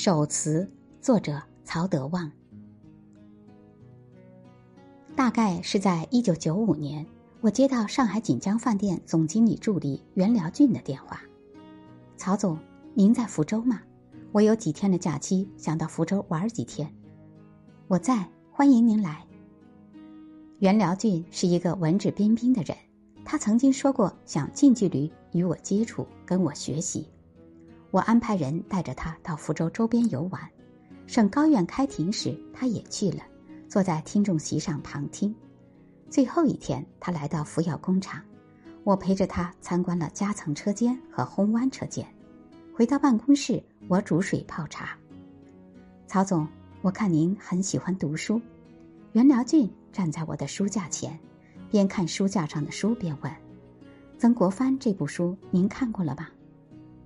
首词，作者曹德旺。大概是在一九九五年，我接到上海锦江饭店总经理助理袁辽俊的电话：“曹总，您在福州吗？我有几天的假期，想到福州玩几天。我在，欢迎您来。”袁辽俊是一个文质彬彬的人，他曾经说过想近距离与我接触，跟我学习。我安排人带着他到福州周边游玩，省高院开庭时他也去了，坐在听众席上旁听。最后一天，他来到福耀工厂，我陪着他参观了夹层车间和烘湾车间。回到办公室，我煮水泡茶。曹总，我看您很喜欢读书。袁辽俊站在我的书架前，边看书架上的书边问：“曾国藩这部书您看过了吧？”“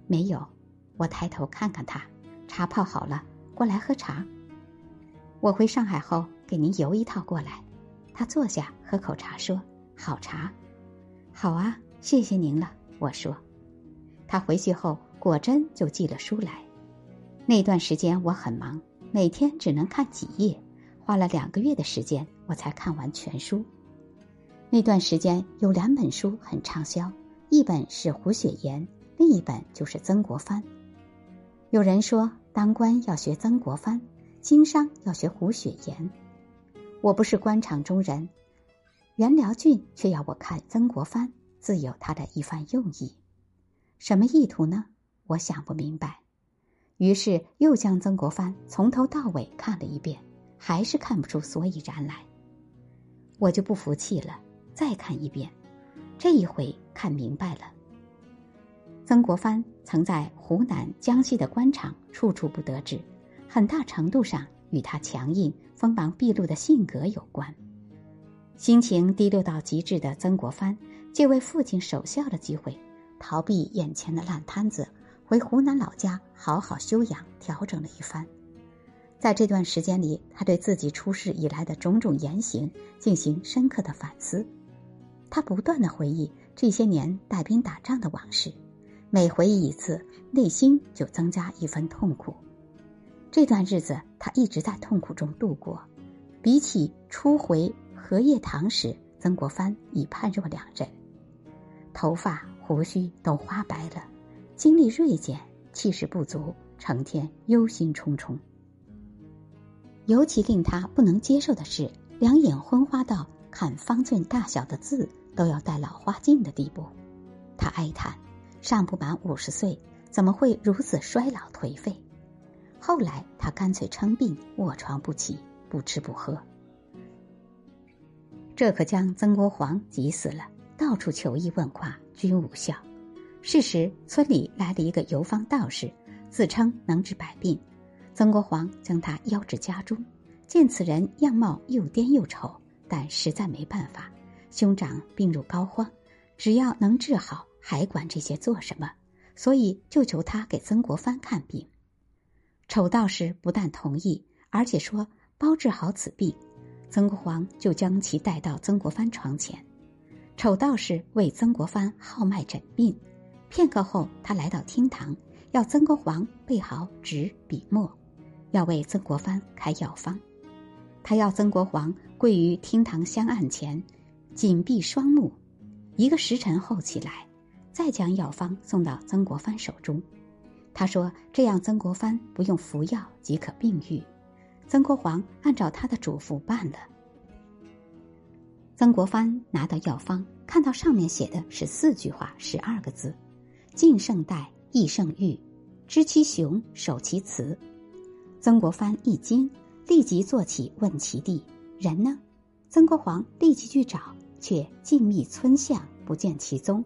没有。”我抬头看看他，茶泡好了，过来喝茶。我回上海后给您邮一套过来。他坐下喝口茶，说：“好茶，好啊，谢谢您了。”我说。他回去后果真就寄了书来。那段时间我很忙，每天只能看几页，花了两个月的时间我才看完全书。那段时间有两本书很畅销，一本是胡雪岩，另一本就是曾国藩。有人说，当官要学曾国藩，经商要学胡雪岩。我不是官场中人，袁辽俊却要我看曾国藩，自有他的一番用意。什么意图呢？我想不明白。于是又将曾国藩从头到尾看了一遍，还是看不出所以然来。我就不服气了，再看一遍，这一回看明白了。曾国藩曾在湖南、江西的官场处处不得志，很大程度上与他强硬、锋芒毕露的性格有关。心情低落到极致的曾国藩，借为父亲守孝的机会，逃避眼前的烂摊子，回湖南老家好好休养、调整了一番。在这段时间里，他对自己出事以来的种种言行进行深刻的反思，他不断的回忆这些年带兵打仗的往事。每回忆一次，内心就增加一分痛苦。这段日子，他一直在痛苦中度过。比起初回荷叶塘时，曾国藩已判若两人，头发胡须都花白了，精力锐减，气势不足，成天忧心忡忡。尤其令他不能接受的是，两眼昏花到看方寸大小的字都要戴老花镜的地步。他哀叹。尚不满五十岁，怎么会如此衰老颓废？后来他干脆称病，卧床不起，不吃不喝。这可将曾国藩急死了，到处求医问卦，均无效。是时，村里来了一个游方道士，自称能治百病。曾国藩将他邀至家中，见此人样貌又颠又丑，但实在没办法，兄长病入膏肓，只要能治好。还管这些做什么？所以就求他给曾国藩看病。丑道士不但同意，而且说包治好此病。曾国藩就将其带到曾国藩床前。丑道士为曾国藩号脉诊病。片刻后，他来到厅堂，要曾国藩备好纸笔墨，要为曾国藩开药方。他要曾国藩跪于厅堂香案前，紧闭双目。一个时辰后起来。再将药方送到曾国藩手中，他说：“这样曾国藩不用服药即可病愈。”曾国藩按照他的嘱咐办了。曾国藩拿到药方，看到上面写的是四句话，十二个字：“敬圣代，益圣愈，知其雄，守其雌。”曾国藩一惊，立即坐起问其弟：“人呢？”曾国藩立即去找，却静谧村巷，不见其踪。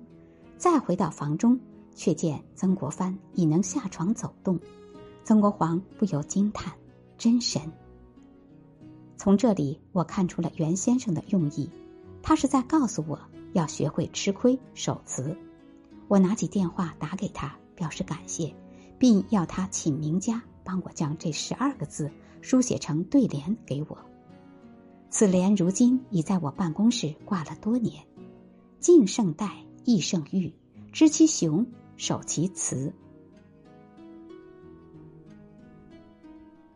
再回到房中，却见曾国藩已能下床走动。曾国藩不由惊叹：“真神！”从这里我看出了袁先生的用意，他是在告诉我要学会吃亏守词。我拿起电话打给他，表示感谢，并要他请名家帮我将这十二个字书写成对联给我。此联如今已在我办公室挂了多年。敬圣代。益胜欲，知其雄，守其雌。